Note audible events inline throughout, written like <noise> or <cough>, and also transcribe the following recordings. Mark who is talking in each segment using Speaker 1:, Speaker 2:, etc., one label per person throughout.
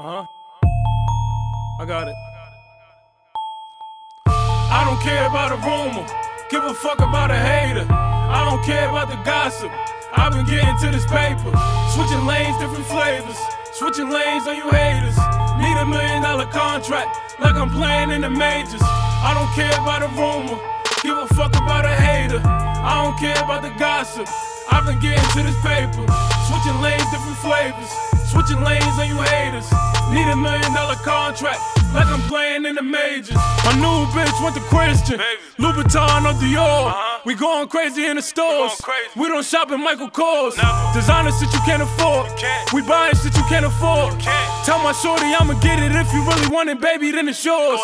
Speaker 1: Uh-huh. got it. I don't care about a rumor. Give a fuck about a hater. I don't care about the gossip. I've been getting to this paper. Switching lanes, different flavors. Switching lanes on you haters. Need a million dollar contract, like I'm playing in the majors. I don't care about a rumor. Give a fuck about a hater. I don't care about the gossip. I've been getting to this paper. Switching lanes, different flavors. Switching lanes on you haters. Need a million dollar contract, like I'm playing in the majors. My new bitch went to Christian.
Speaker 2: Baby.
Speaker 1: Louboutin or Dior.
Speaker 2: Uh-huh.
Speaker 1: We going crazy in the stores. We don't shop at Michael Kors.
Speaker 2: Never.
Speaker 1: Designer shit you can't afford.
Speaker 2: can't.
Speaker 1: We buying shit you can't afford.
Speaker 2: can't.
Speaker 1: Tell my shorty I'ma get it if you really want it, baby, then it's yours.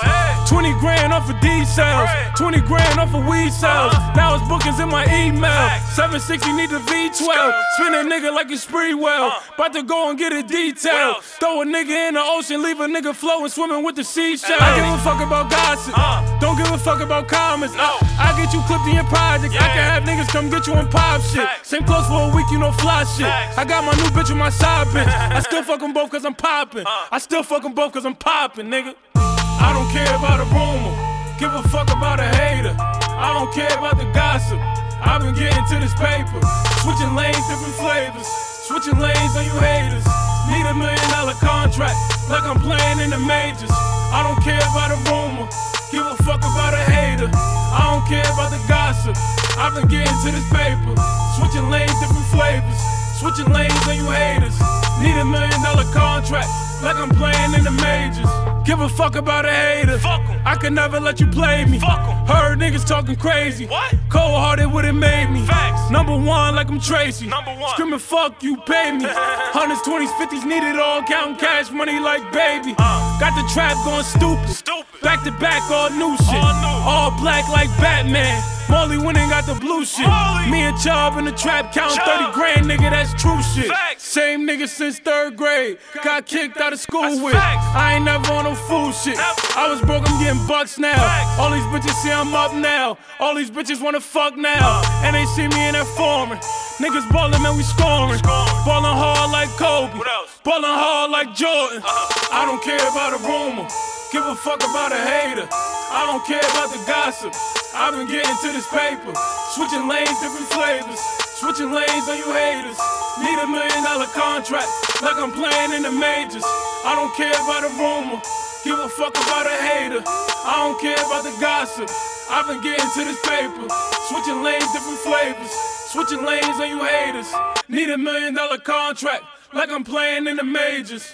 Speaker 1: 20 grand off of D sales. 20 grand off of weed sales.
Speaker 2: Uh-huh.
Speaker 1: Now it's bookings in my email.
Speaker 2: Facts.
Speaker 1: 760 need the V12. Spin a nigga like a Sprewell.
Speaker 2: Uh.
Speaker 1: About to go and get a detail. Throw a nigga in the ocean, leave a nigga flowing, swimming with the seashell. I give a fuck about gossip.
Speaker 2: Uh.
Speaker 1: Don't give a fuck about comments.
Speaker 2: No.
Speaker 1: I get you clipped in your project. I can have niggas come get you on pop shit.
Speaker 2: Facts.
Speaker 1: Same clothes for a week, you know fly shit.
Speaker 2: Facts.
Speaker 1: I got my new bitch with my side bitch. I still fuck them both cause I'm popping.
Speaker 2: Uh.
Speaker 1: I still fuck them both cause I'm popping, nigga. I don't care about a rumor. Give a fuck about a hater. I don't care about the gossip. I've been getting to this paper. Switching lanes, different flavors. Switching lanes on you haters. Need a million dollar contract, like I'm playing in the majors. I don't care about a rumor. Give a fuck about a hater. I don't care about the gossip. I've been getting to this paper. Switching lanes, different flavors. Switching lanes on you haters. Need a million dollar contract, like I'm playing in the majors. Give a fuck about a hater.
Speaker 2: Fuck 'em.
Speaker 1: I could never let you play me.
Speaker 2: Fuck 'em.
Speaker 1: Heard niggas talking crazy.
Speaker 2: What?
Speaker 1: Cold hearted would have made me.
Speaker 2: Facts.
Speaker 1: Number one, like I'm Tracy.
Speaker 2: Number one.
Speaker 1: Screaming, fuck you, pay me. <laughs> Hundreds, twenties, fifties, need it all. Counting cash money like baby.
Speaker 2: Uh.
Speaker 1: Got the trap going stupid.
Speaker 2: Stupid.
Speaker 1: Back to back, all new shit.
Speaker 2: All new.
Speaker 1: All black like Batman. Molly winning got the blue shit.
Speaker 2: Molly.
Speaker 1: Me and Chubb in the trap counting 30 grand, nigga, that's true shit.
Speaker 2: Facts.
Speaker 1: Same nigga since third grade. Got kicked out of school with. I ain't never on no fool shit. I was broke, I'm getting bucks now. All these bitches see I'm up now. All these bitches wanna fuck now. And they see me in that foreign. Niggas ballin', man, we scoring. Ballin' hard like Kobe. Ballin' hard like Jordan.
Speaker 2: Uh-huh.
Speaker 1: I don't care about a rumor. Give a fuck about a hater. I don't care about the gossip. I've been getting to this paper. Switching lanes, different flavors. Switching lanes on you haters. Need a million dollar contract, like I'm playing in the majors. I don't care about a rumor. Give a fuck about a hater. I don't care about the gossip. I've been getting to this paper. Switching lanes, different flavors. Switching lanes on you haters. Need a million dollar contract, like I'm playing in the majors.